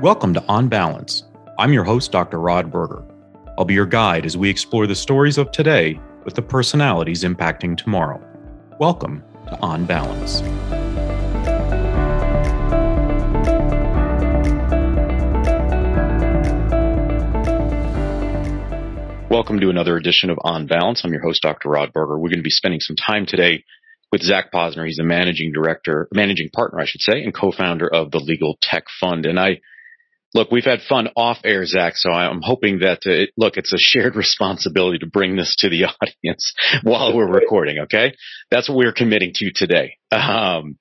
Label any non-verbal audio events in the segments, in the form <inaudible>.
Welcome to On Balance. I'm your host, Dr. Rod Berger. I'll be your guide as we explore the stories of today with the personalities impacting tomorrow. Welcome to On Balance. Welcome to another edition of On Balance. I'm your host, Dr. Rod Berger. We're going to be spending some time today with Zach Posner. He's the managing director, managing partner, I should say, and co-founder of the Legal Tech Fund. And I, look, we've had fun off air, Zach. So I'm hoping that, uh, it, look, it's a shared <laughs> responsibility to bring this to the <laughs> audience while we're recording. Okay. That's what we're committing to today. Um,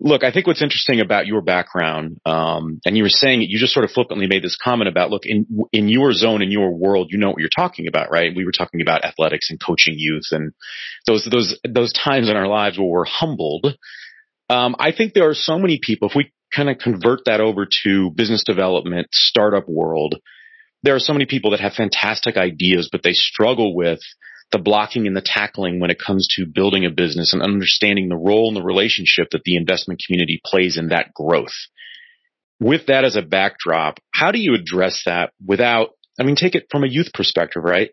look, I think what's interesting about your background, um, and you were saying it, you just sort of flippantly made this comment about, look, in in your zone, in your world, you know what you're talking about, right? We were talking about athletics and coaching youth, and those those those times in our lives where we're humbled. Um, I think there are so many people. If we kind of convert that over to business development, startup world, there are so many people that have fantastic ideas, but they struggle with the blocking and the tackling when it comes to building a business and understanding the role and the relationship that the investment community plays in that growth. With that as a backdrop, how do you address that without, I mean, take it from a youth perspective, right?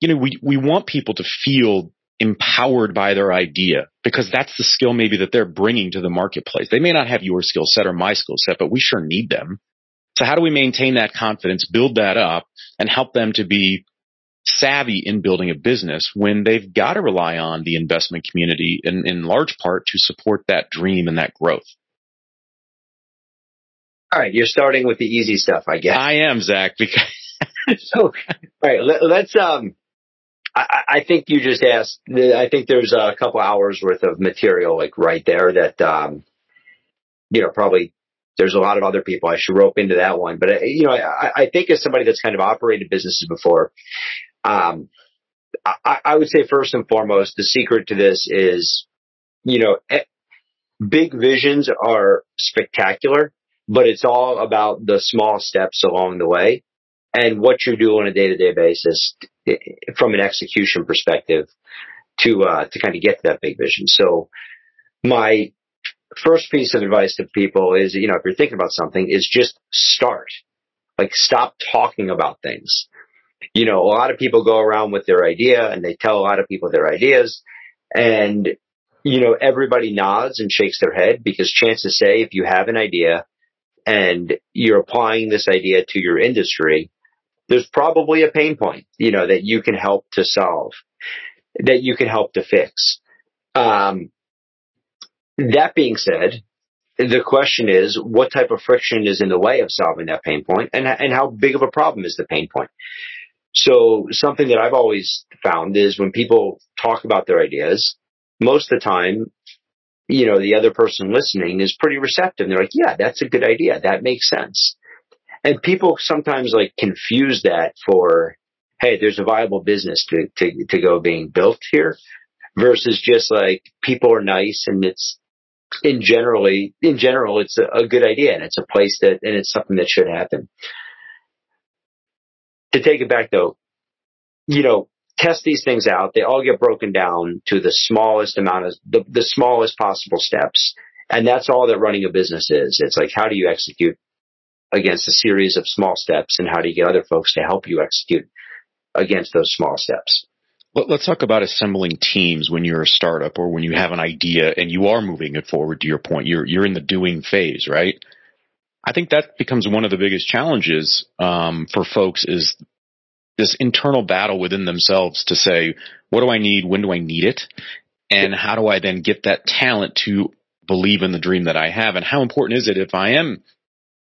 You know, we, we want people to feel empowered by their idea because that's the skill maybe that they're bringing to the marketplace. They may not have your skill set or my skill set, but we sure need them. So how do we maintain that confidence, build that up and help them to be savvy in building a business when they've got to rely on the investment community in, in large part to support that dream and that growth. All right, you're starting with the easy stuff, I guess. I am, Zach, because <laughs> so, all right, let, us um, I, I, think you just asked, I think there's a couple hours worth of material like right there that, um, you know, probably there's a lot of other people I should rope into that one. But, uh, you know, I, I think as somebody that's kind of operated businesses before, um, I, I would say first and foremost, the secret to this is, you know, big visions are spectacular, but it's all about the small steps along the way and what you do on a day to day basis from an execution perspective to, uh, to kind of get to that big vision. So my first piece of advice to people is, you know, if you're thinking about something is just start. Like stop talking about things you know, a lot of people go around with their idea and they tell a lot of people their ideas and, you know, everybody nods and shakes their head because chances say if you have an idea and you're applying this idea to your industry, there's probably a pain point, you know, that you can help to solve, that you can help to fix. Um, that being said, the question is, what type of friction is in the way of solving that pain point and, and how big of a problem is the pain point? So something that I've always found is when people talk about their ideas, most of the time, you know, the other person listening is pretty receptive. They're like, yeah, that's a good idea. That makes sense. And people sometimes like confuse that for, hey, there's a viable business to, to, to go being built here versus just like people are nice and it's in generally, in general, it's a, a good idea and it's a place that, and it's something that should happen to take it back though, you know, test these things out. They all get broken down to the smallest amount of the, the smallest possible steps. And that's all that running a business is. It's like, how do you execute against a series of small steps and how do you get other folks to help you execute against those small steps? Let's talk about assembling teams when you're a startup or when you have an idea and you are moving it forward to your point. You're, you're in the doing phase, right? I think that becomes one of the biggest challenges um, for folks is this internal battle within themselves to say, what do I need? When do I need it? And how do I then get that talent to believe in the dream that I have? And how important is it if I am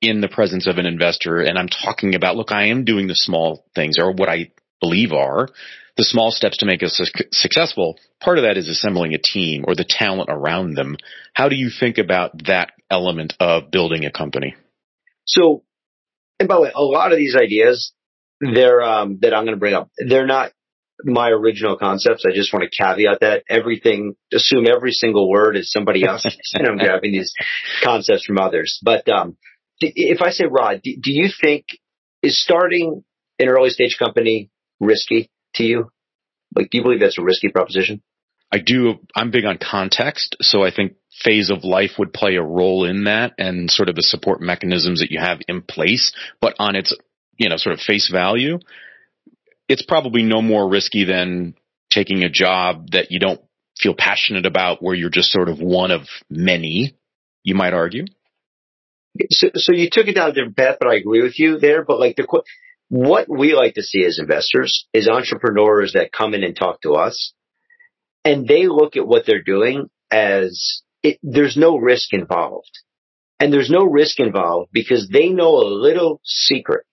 in the presence of an investor and I'm talking about, look, I am doing the small things or what I believe are the small steps to make us su- successful. Part of that is assembling a team or the talent around them. How do you think about that element of building a company? So, and by the way, a lot of these ideas, they're, um, that I'm going to bring up, they're not my original concepts. I just want to caveat that everything, assume every single word is somebody else's <laughs> and I'm grabbing these concepts from others. But, um, if I say, Rod, do, do you think is starting an early stage company risky to you? Like, do you believe that's a risky proposition? I do, I'm big on context. So I think phase of life would play a role in that and sort of the support mechanisms that you have in place, but on its, you know, sort of face value, it's probably no more risky than taking a job that you don't feel passionate about where you're just sort of one of many, you might argue. So, so you took it down a different path, but I agree with you there. But like the, what we like to see as investors is entrepreneurs that come in and talk to us and they look at what they're doing as it, there's no risk involved. And there's no risk involved because they know a little secret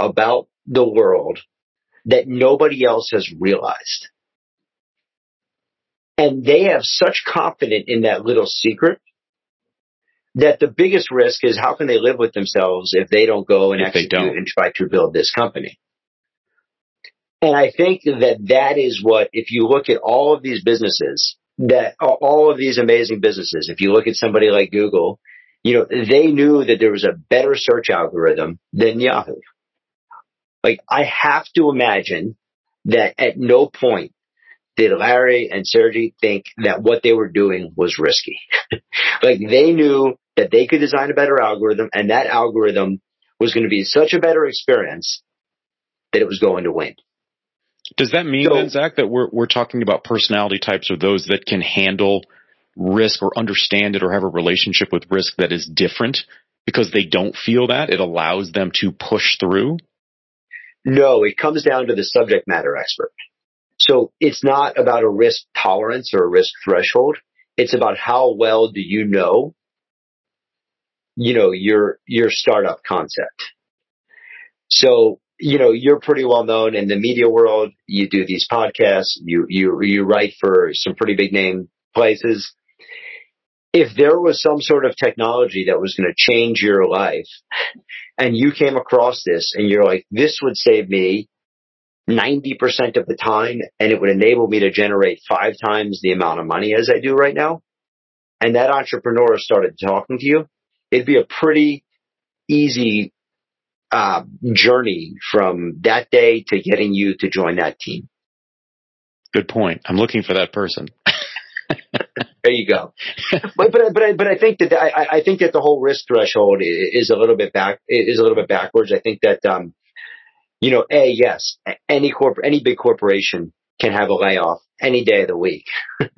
about the world that nobody else has realized. And they have such confidence in that little secret that the biggest risk is how can they live with themselves if they don't go and if execute and try to build this company. And I think that that is what, if you look at all of these businesses, that all of these amazing businesses, if you look at somebody like Google, you know, they knew that there was a better search algorithm than Yahoo. Like I have to imagine that at no point did Larry and Sergey think that what they were doing was risky. <laughs> like they knew that they could design a better algorithm and that algorithm was going to be such a better experience that it was going to win. Does that mean so, then, Zach, that we're we're talking about personality types or those that can handle risk or understand it or have a relationship with risk that is different because they don't feel that it allows them to push through? No, it comes down to the subject matter expert. So it's not about a risk tolerance or a risk threshold. It's about how well do you know, you know, your, your startup concept. So, you know, you're pretty well known in the media world. You do these podcasts. You, you, you write for some pretty big name places. If there was some sort of technology that was going to change your life and you came across this and you're like, this would save me 90% of the time and it would enable me to generate five times the amount of money as I do right now. And that entrepreneur started talking to you. It'd be a pretty easy uh, journey from that day to getting you to join that team. Good point. I'm looking for that person. <laughs> there you go. but but but I, but I think that I, I think that the whole risk threshold is a little bit back is a little bit backwards. I think that um, you know, a yes, any corp any big corporation can have a layoff any day of the week, <laughs> and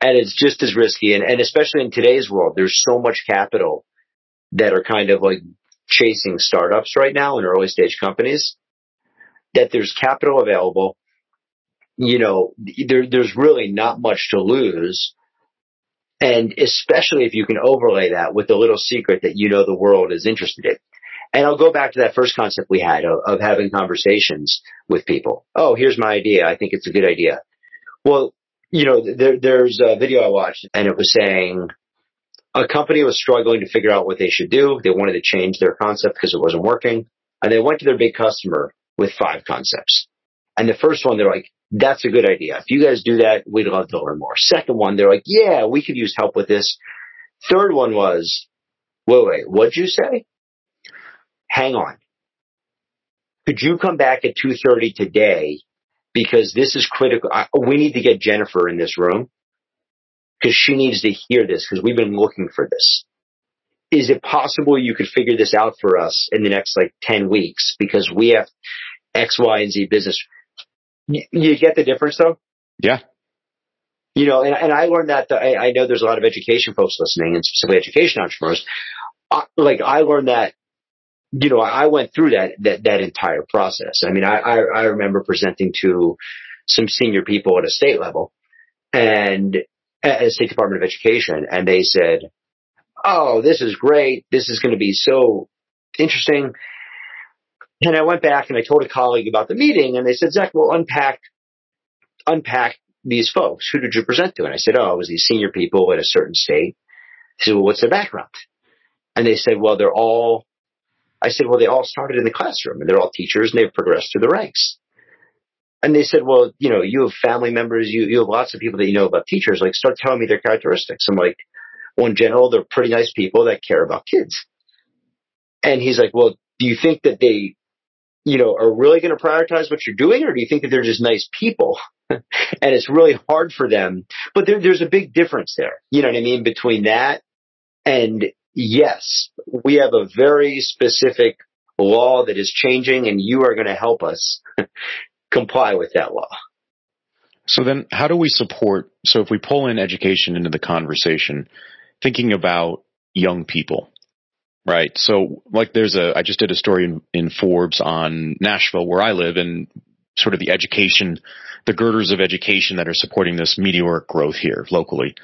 it's just as risky. And and especially in today's world, there's so much capital that are kind of like chasing startups right now and early stage companies that there's capital available. You know, there, there's really not much to lose. And especially if you can overlay that with the little secret that you know the world is interested in. And I'll go back to that first concept we had of, of having conversations with people. Oh, here's my idea. I think it's a good idea. Well, you know, there, there's a video I watched and it was saying a company was struggling to figure out what they should do. They wanted to change their concept because it wasn't working. And they went to their big customer with five concepts. And the first one, they're like, that's a good idea. If you guys do that, we'd love to learn more. Second one, they're like, yeah, we could use help with this. Third one was, wait, wait, what'd you say? Hang on. Could you come back at 2.30 today? Because this is critical. we need to get Jennifer in this room because she needs to hear this because we've been looking for this. Is it possible you could figure this out for us in the next like 10 weeks because we have X, Y, and Z business? You get the difference though? Yeah. You know, and, and I learned that, I, I know there's a lot of education folks listening and specifically education entrepreneurs. I, like I learned that, you know, I went through that, that, that entire process. I mean, I, I, I remember presenting to some senior people at a state level and the State Department of Education and they said, Oh, this is great. This is going to be so interesting. And I went back and I told a colleague about the meeting and they said, Zach, well, unpack, unpack these folks. Who did you present to? And I said, oh, it was these senior people at a certain state. He said, well, what's their background? And they said, well, they're all, I said, well, they all started in the classroom and they're all teachers and they've progressed through the ranks. And they said, well, you know, you have family members, you, you have lots of people that you know about teachers, like start telling me their characteristics. I'm like, well, in general, they're pretty nice people that care about kids. And he's like, well, do you think that they you know, are really going to prioritize what you're doing or do you think that they're just nice people <laughs> and it's really hard for them? But there, there's a big difference there. You know what I mean? Between that and yes, we have a very specific law that is changing and you are going to help us <laughs> comply with that law. So then how do we support, so if we pull in education into the conversation, thinking about young people, right? So like there's a, I just did a story in, in Forbes on Nashville where I live and sort of the education, the girders of education that are supporting this meteoric growth here locally.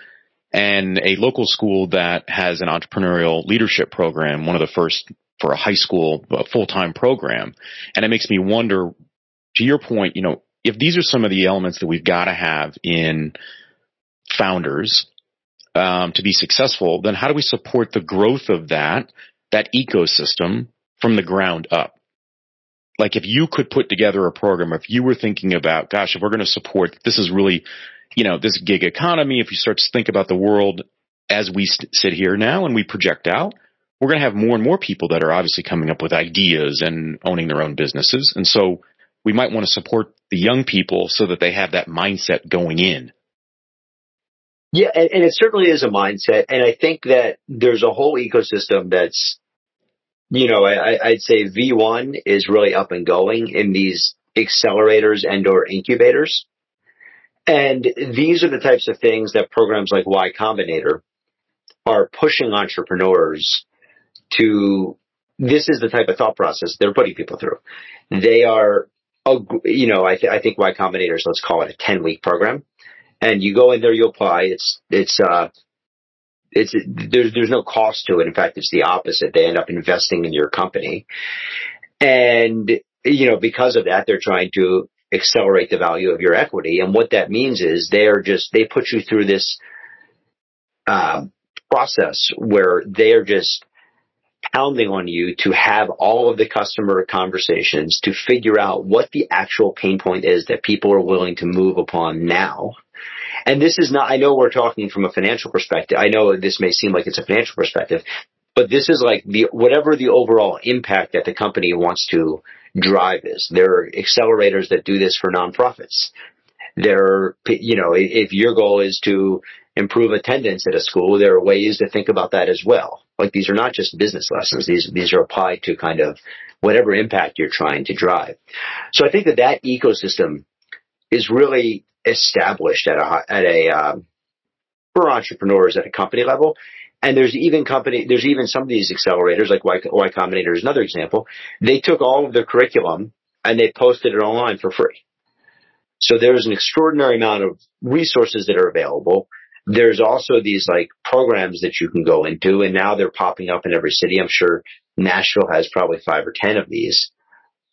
And a local school that has an entrepreneurial leadership program, one of the first for a high school full-time program. And it makes me wonder, to your point, you know, if these are some of the elements that we've got to have in founders um, to be successful, then how do we support the growth of that that ecosystem from the ground up? Like if you could put together a program, if you were thinking about, gosh, if we're going to support, this is really, you know, this gig economy. If you start to think about the world as we st- sit here now and we project out, we're going to have more and more people that are obviously coming up with ideas and owning their own businesses. And so we might want to support the young people so that they have that mindset going in. Yeah, and, and, it certainly is a mindset. And I think that there's a whole ecosystem that's, you know, I, I'd say V1 is really up and going in these accelerators and or incubators. And these are the types of things that programs like Y Combinator are pushing entrepreneurs to. This is the type of thought process they're putting people through. They are, you know, I, th- I think Y Combinators, let's call it a 10 week program and you go in there, you apply. It's it's uh it's there's there's no cost to it. In fact, it's the opposite. They end up investing in your company, and you know because of that, they're trying to accelerate the value of your equity. And what that means is they are just they put you through this um, process where they are just pounding on you to have all of the customer conversations to figure out what the actual pain point is that people are willing to move upon now and this is not, I know we're talking from a financial perspective. I know this may seem like it's a financial perspective, but this is like the, whatever the overall impact that the company wants to drive is. There are accelerators that do this for nonprofits. There are, you know, if your goal is to improve attendance at a school, there are ways to think about that as well. Like these are not just business lessons. These, these are applied to kind of whatever impact you're trying to drive. So I think that that ecosystem is really established at a at a um, for entrepreneurs at a company level. And there's even company, there's even some of these accelerators, like Y, y Combinator is another example. They took all of their curriculum and they posted it online for free. So there's an extraordinary amount of resources that are available. There's also these like programs that you can go into and now they're popping up in every city. I'm sure Nashville has probably five or 10 of these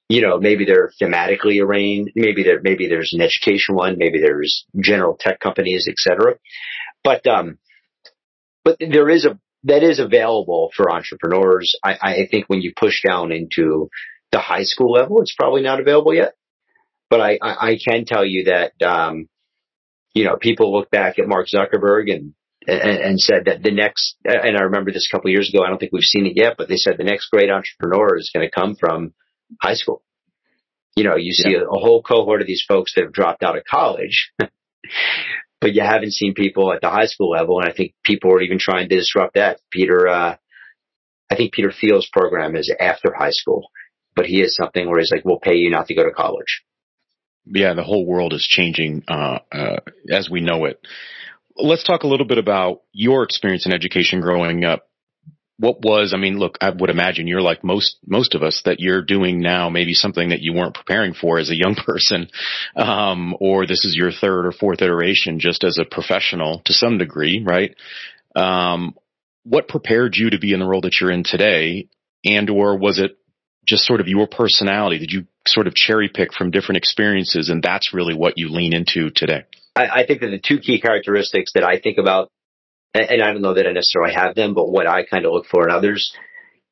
you know, maybe they're thematically arranged, maybe there, maybe there's an education one, maybe there's general tech companies, et cetera. But, um, but there is a, that is available for entrepreneurs. I, I think when you push down into the high school level, it's probably not available yet. But I, I, I can tell you that, um, you know, people look back at Mark Zuckerberg and, and, and said that the next, and I remember this a couple of years ago, I don't think we've seen it yet, but they said the next great entrepreneur is going to come from high school. You know, you see yeah. a, a, whole cohort of these folks that have dropped out of college, <laughs> but you haven't seen people at the high school level. And I think people are even trying to disrupt that. Peter, uh, I think Peter Thiel's program is after high school, but he has something where he's like, we'll pay you not to go to college. Yeah, the whole world is changing uh, uh, as we know it. Let's talk a little bit about your experience in education growing up what was, I mean, look, I would imagine you're like most, most of us that you're doing now, maybe something that you weren't preparing for as a young <laughs> person. Um, or this is your third or fourth iteration just as a professional to some degree, right? Um, what prepared you to be in the role that you're in today? And or was it just sort of your personality? Did you sort of cherry pick from different experiences and that's really what you lean into today? I, I think that the two key characteristics that I think about and I don't know that I necessarily have them, but what I kind of look for in others,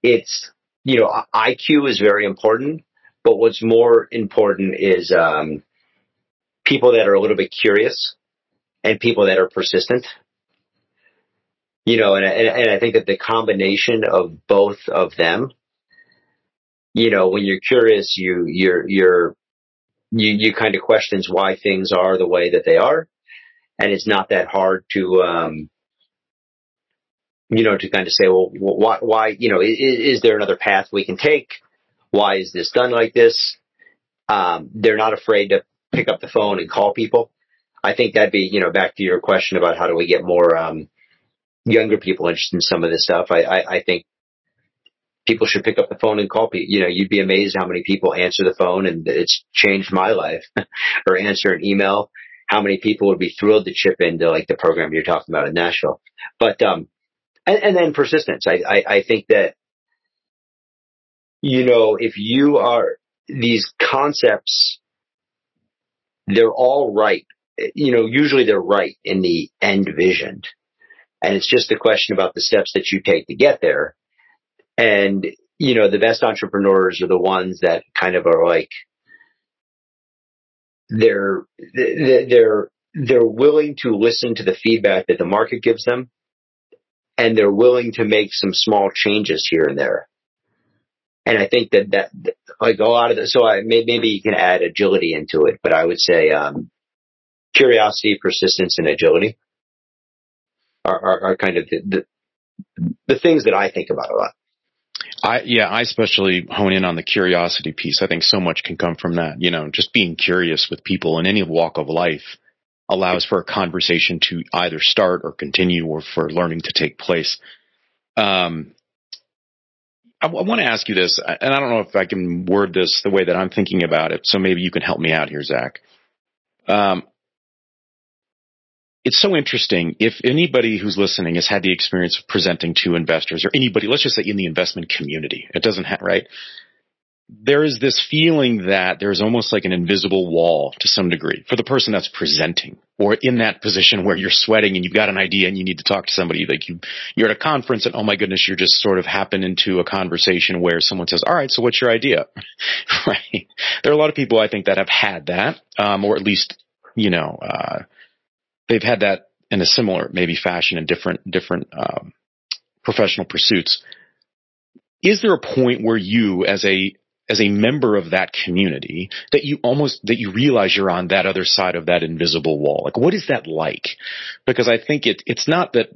it's, you know, IQ is very important, but what's more important is, um, people that are a little bit curious and people that are persistent. You know, and, and, and I think that the combination of both of them you know, when you're curious, you, you're, you're, you, you kind of questions why things are the way that they are. And it's not that hard to, um, you know, to kind of say, well, why, why, you know, is, is there another path we can take? Why is this done like this? Um, they're not afraid to pick up the phone and call people. I think that'd be, you know, back to your question about how do we get more, um, younger people interested in some of this stuff. I, I, I think people should pick up the phone and call people. You know, you'd be amazed how many people answer the phone and it's changed my life <laughs> or answer an email. How many people would be thrilled to chip into like the program you're talking about in Nashville. But, um, and, and then persistence. I, I, I think that, you know, if you are these concepts, they're all right. You know, usually they're right in the end vision. And it's just a question about the steps that you take to get there. And, you know, the best entrepreneurs are the ones that kind of are like, they're, they're, they're willing to listen to the feedback that the market gives them and they're willing to make some small changes here and there. And I think that that like a lot of the, so I maybe you can add agility into it, but I would say um, curiosity, persistence, and agility are, are, are kind of the, the, the things that I think about a lot. I yeah, I especially hone in on the curiosity piece. I think so much can come from that. You know, just being curious with people in any walk of life allows for a conversation to either start or continue or for learning to take place. Um, I, I want to ask you this, and I don't know if I can word this the way that I'm thinking about it, so maybe you can help me out here, Zach. Um, it's so interesting. If anybody who's listening has had the experience of presenting to investors or anybody, let's just say in the investment community, it doesn't have, right? there is this feeling that there's almost like an invisible wall to some degree for the person that's presenting or in that position where you're sweating and you've got an idea and you need to talk to somebody like you you're at a conference and oh my goodness you're just sort of happen into a conversation where someone says all right so what's your idea <laughs> right there are a lot of people i think that have had that um, or at least you know uh, they've had that in a similar maybe fashion in different different um, professional pursuits. Is there a point where you as a as a member of that community that you almost that you realize you're on that other side of that invisible wall? Like what is that like? Because i think it it's not that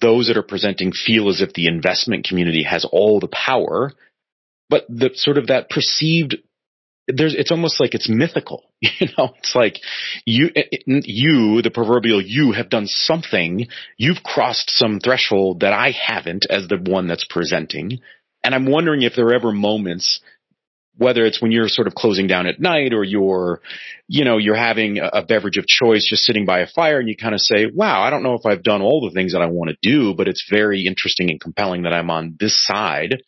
those that are presenting feel as if the investment community has all the power but the sort of that perceived there's it's almost like it's mythical <laughs> you know? It's like you eh, eh, you the proverbial you have done something. You've crossed some threshold that i haven't as the one that's presenting. And i'm wondering if there are ever moments whether it's when you're sort of closing down at night or you're, you know, you're having a beverage of choice just sitting by a fire and you kind of say, wow, I don't know if I've done all the things that I want to do, but it's very interesting and compelling that I'm on this side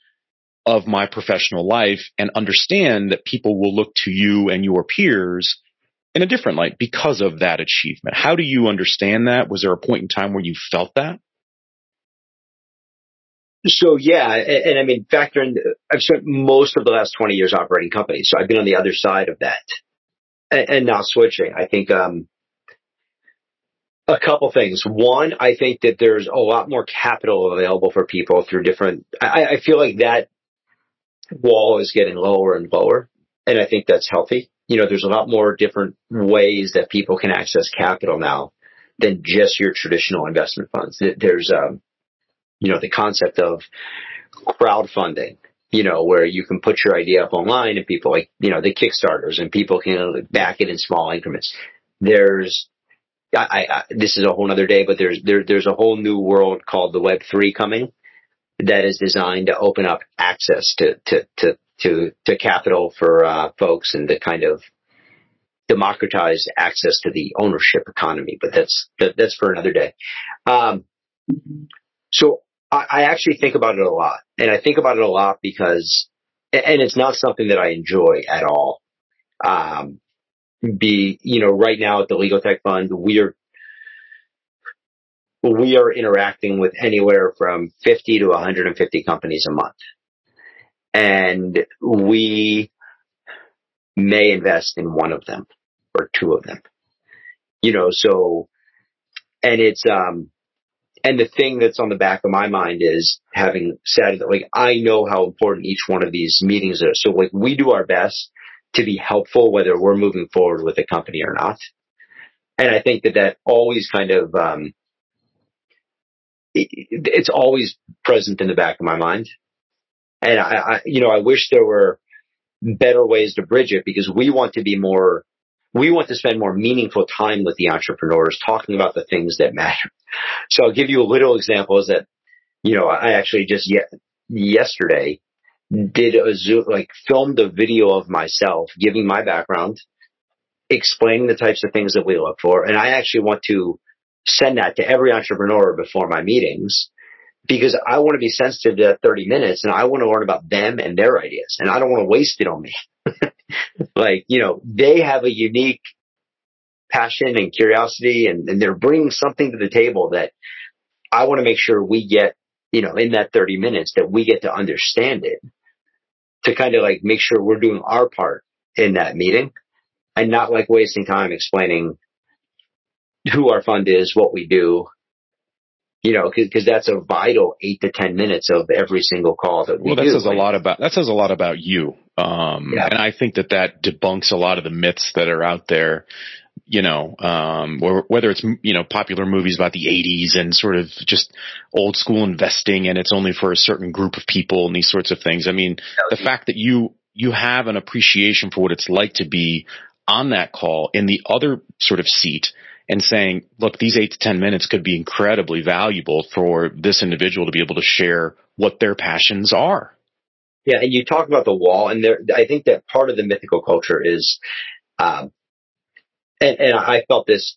of my professional life and understand that people will look to you and your peers in a different light because of that achievement. How do you understand that? Was there a point in time where you felt that? So yeah, and, and, I mean, factor in, I've spent most of the last 20 years operating companies, so I've been on the other side of that and, and now switching. I think, um, a couple things. One, I think that there's a lot more capital available for people through different, I, I feel like that wall is getting lower and lower, and I think that's healthy. You know, there's a lot more different ways that people can access capital now than just your traditional investment funds. There's, um, you know, the concept of crowdfunding, you know, where you can put your idea up online and people like, you know, the Kickstarters and people can back it in small increments. There's, I, I, this is a whole other day, but there's, there, there's a whole new world called the Web three coming that is designed to open up access to, to, to, to, to capital for, uh, folks and to kind of democratize access to the ownership economy. But that's, that, that's for another day. Um, so I, I actually think about it a lot. And I think about it a lot because, and it's not something that I enjoy at all. Um, be, you know, right now at the Legal Tech Fund, we are, we are interacting with anywhere from 50 to 150 companies a month. And we may invest in one of them or two of them. You know, so, and it's, um, and the thing that's on the back of my mind is having said that, like, I know how important each one of these meetings are. So like we do our best to be helpful, whether we're moving forward with a company or not. And I think that that always kind of, um, it's always present in the back of my mind. And I, I, you know, I wish there were better ways to bridge it because we want to be more we want to spend more meaningful time with the entrepreneurs talking about the things that matter. So I'll give you a little example is that, you know, I actually just ye- yesterday did a Zoom, like filmed a video of myself giving my background, explaining the types of things that we look for. And I actually want to send that to every entrepreneur before my meetings because I want to be sensitive to that 30 minutes and I want to learn about them and their ideas and I don't want to waste it on me. <laughs> like, you know, they have a unique passion and curiosity and, and they're bringing something to the table that I want to make sure we get, you know, in that 30 minutes that we get to understand it to kind of like make sure we're doing our part in that meeting and not like wasting time explaining who our fund is, what we do, you know, because that's a vital eight to ten minutes of every single call that we do. well, that do. says a lot about that says a lot about you, um, yeah. and I think that that debunks a lot of the myths that are out there. You know, um, or whether it's you know popular movies about the '80s and sort of just old school investing, and it's only for a certain group of people and these sorts of things. I mean, the fact that you you have an appreciation for what it's like to be on that call in the other sort of seat and saying, look, these eight to 10 minutes could be incredibly valuable for this individual to be able to share what their passions are. Yeah. And you talk about the wall and there, I think that part of the mythical culture is, um, and, and I felt this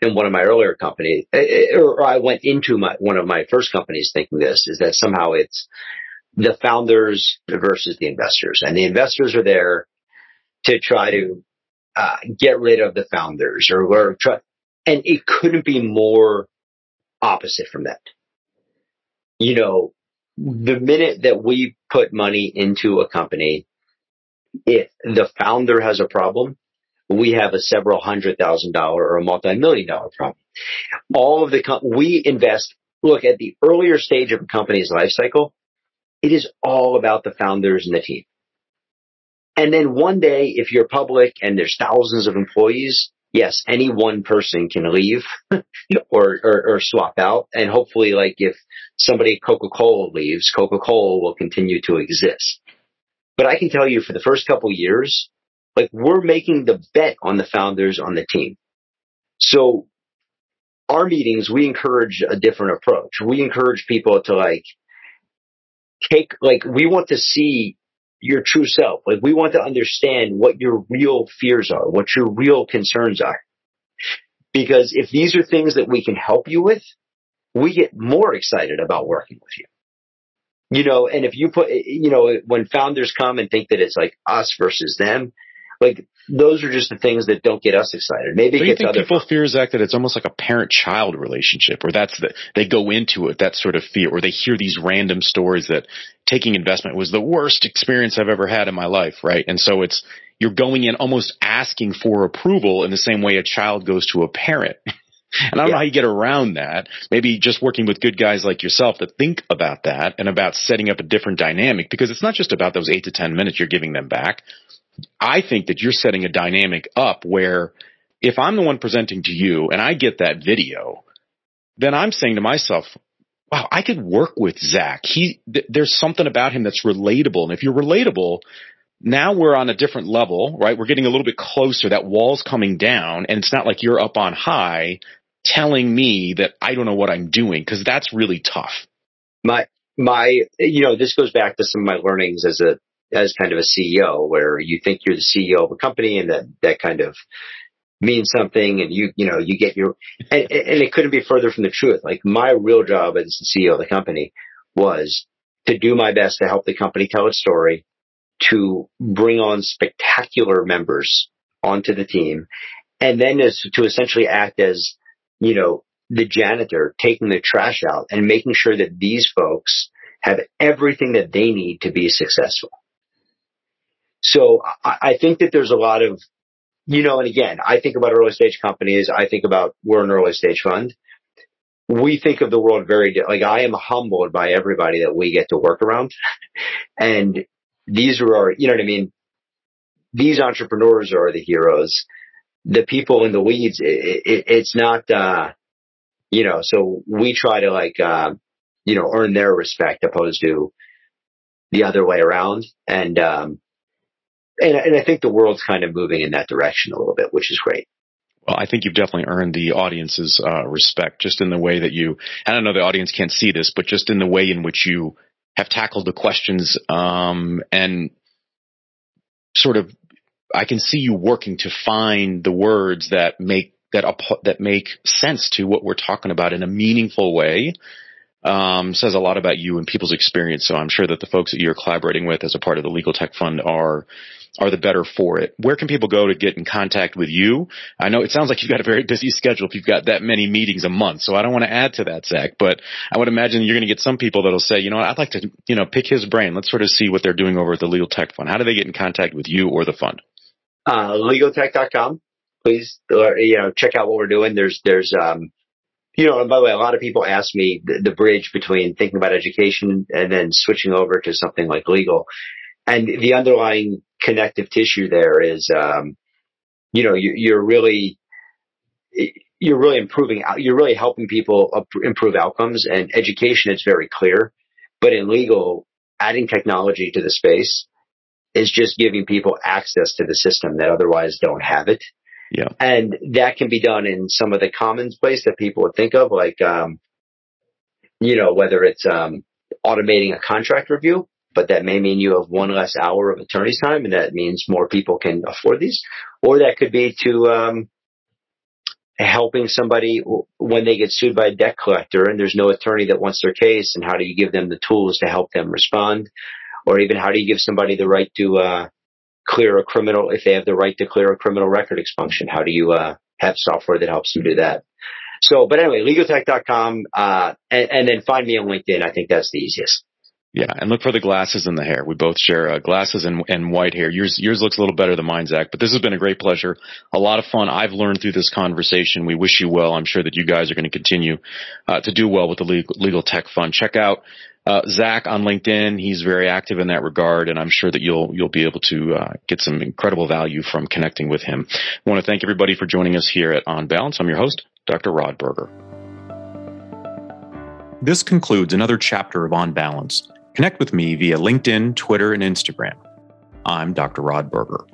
in one of my earlier companies, eh, eh, or I went into my, one of my first companies thinking this is that somehow it's the founders versus the investors and the investors are there to try to uh, get rid of the founders or, or try, and it couldn't be more opposite from that. You know, the minute that we put money into a company, if the founder has a problem, we have a several hundred thousand dollar or a multi-million dollar problem. All of the, com- we invest, look at the earlier stage of a company's life cycle, it is all about the founders and the team. And then one day, if you're public and there's thousands of employees, yes, any one person can leave <laughs> or, or, or swap out. And hopefully, like if somebody Coca-Cola leaves, Coca-Cola will continue to exist. But I can tell you for the first couple years, like we're making the bet on the founders on the team. So our meetings, we encourage a different approach. We encourage people to like take, like we want to see your true self. Like we want to understand what your real fears are, what your real concerns are. Because if these are things that we can help you with, we get more excited about working with you. You know, and if you put, you know, when founders come and think that it's like us versus them, like those are just the things that don't get us excited. Maybe so you think people fear Zach that it's almost like a parent-child relationship, or that's the they go into it that sort of fear, or they hear these random stories that taking investment was the worst experience I've ever had in my life, right? And so it's you're going in almost asking for approval in the same way a child goes to a parent. <laughs> And I don't yeah. know how you get around that. Maybe just working with good guys like yourself that think about that and about setting up a different dynamic because it's not just about those eight to 10 minutes you're giving them back. I think that you're setting a dynamic up where if I'm the one presenting to you and I get that video, then I'm saying to myself, wow, I could work with Zach. He, th- there's something about him that's relatable. And if you're relatable, now we're on a different level, right? We're getting a little bit closer. That wall's coming down and it's not like you're up on high telling me that I don't know what I'm doing because that's really tough. My, my, you know, this goes back to some of my learnings as a as kind of a CEO where you think you're the CEO of a company and that, that kind of means something and you, you know, you get your, and, and it couldn't be further from the truth. Like my real job as the CEO of the company was to do my best to help the company tell its story, to bring on spectacular members onto the team, and then as, to essentially act as, you know, the janitor taking the trash out and making sure that these folks have everything that they need to be successful. So I, I think that there's a lot of, you know, and again, I think about early stage companies. I think about we're an early stage fund. we think of the world very like I am humbled by everybody that we get to work around, <laughs> and these are our, you know what I mean. These entrepreneurs are the heroes. The people in the weeds, it, it, it's not, uh, you know. So we try to like, uh, you know, earn their respect opposed to the other way around, and um, and, and I think the world's kind of moving in that direction a little bit, which is great. Well, I think you've definitely earned the audience's uh, respect just in the way that you, I don't know the audience can't see this, but just in the way in which you have tackled the questions um, and sort of, I can see you working to find the words that make that that make sense to what we're talking about in a meaningful way um, says a lot about you and people's experience. So I'm sure that the folks that you're collaborating with as a part of the Legal Tech Fund are are the better for it. Where can people go to get in contact with you? I know it sounds like you've got a very busy schedule if you've got that many meetings a month. So I don't want to add to that, Zach, but I would imagine you're going to get some people that'll say, you know I'd like to, you know, pick his brain. Let's sort of see what they're doing over at the Legal Tech Fund. How do they get in contact with you or the fund? Uh, legaltech.com. Please, or, you know, check out what we're doing. There's, there's, um, you know, and by the way, a lot of people ask me the, the, bridge between thinking about education and then switching over to something like legal. And the underlying connective tissue there is, um, you know, you, you're really, you're really improving, you're really helping people improve outcomes and education is very clear. But in legal, adding technology to the space is just giving people access to the system that otherwise don't have it. Yeah. And that can be done in some of the commonplace that people would think of, like, um, you know, whether it's, um, automating a contract review, but that may mean you have one less hour of attorney's time and that means more people can afford these. Or that could be to, um, helping somebody when they get sued by a debt collector and there's no attorney that wants their case and how do you give them the tools to help them respond? Or even how do you give somebody the right to, uh, clear a criminal, if they have the right to clear a criminal record expunction? How do you, uh, have software that helps them do that? So, but anyway, legaltech.com, uh, and, and then find me on LinkedIn. I think that's the easiest. Yeah, and look for the glasses and the hair. We both share uh, glasses and, and white hair. Yours yours looks a little better than mine, Zach. But this has been a great pleasure, a lot of fun. I've learned through this conversation. We wish you well. I'm sure that you guys are going to continue uh, to do well with the legal, legal Tech Fund. Check out uh, Zach on LinkedIn. He's very active in that regard, and I'm sure that you'll you'll be able to uh, get some incredible value from connecting with him. I want to thank everybody for joining us here at On Balance. I'm your host, Dr. Rod Berger. This concludes another chapter of On Balance. Connect with me via LinkedIn, Twitter, and Instagram. I'm Dr. Rod Berger.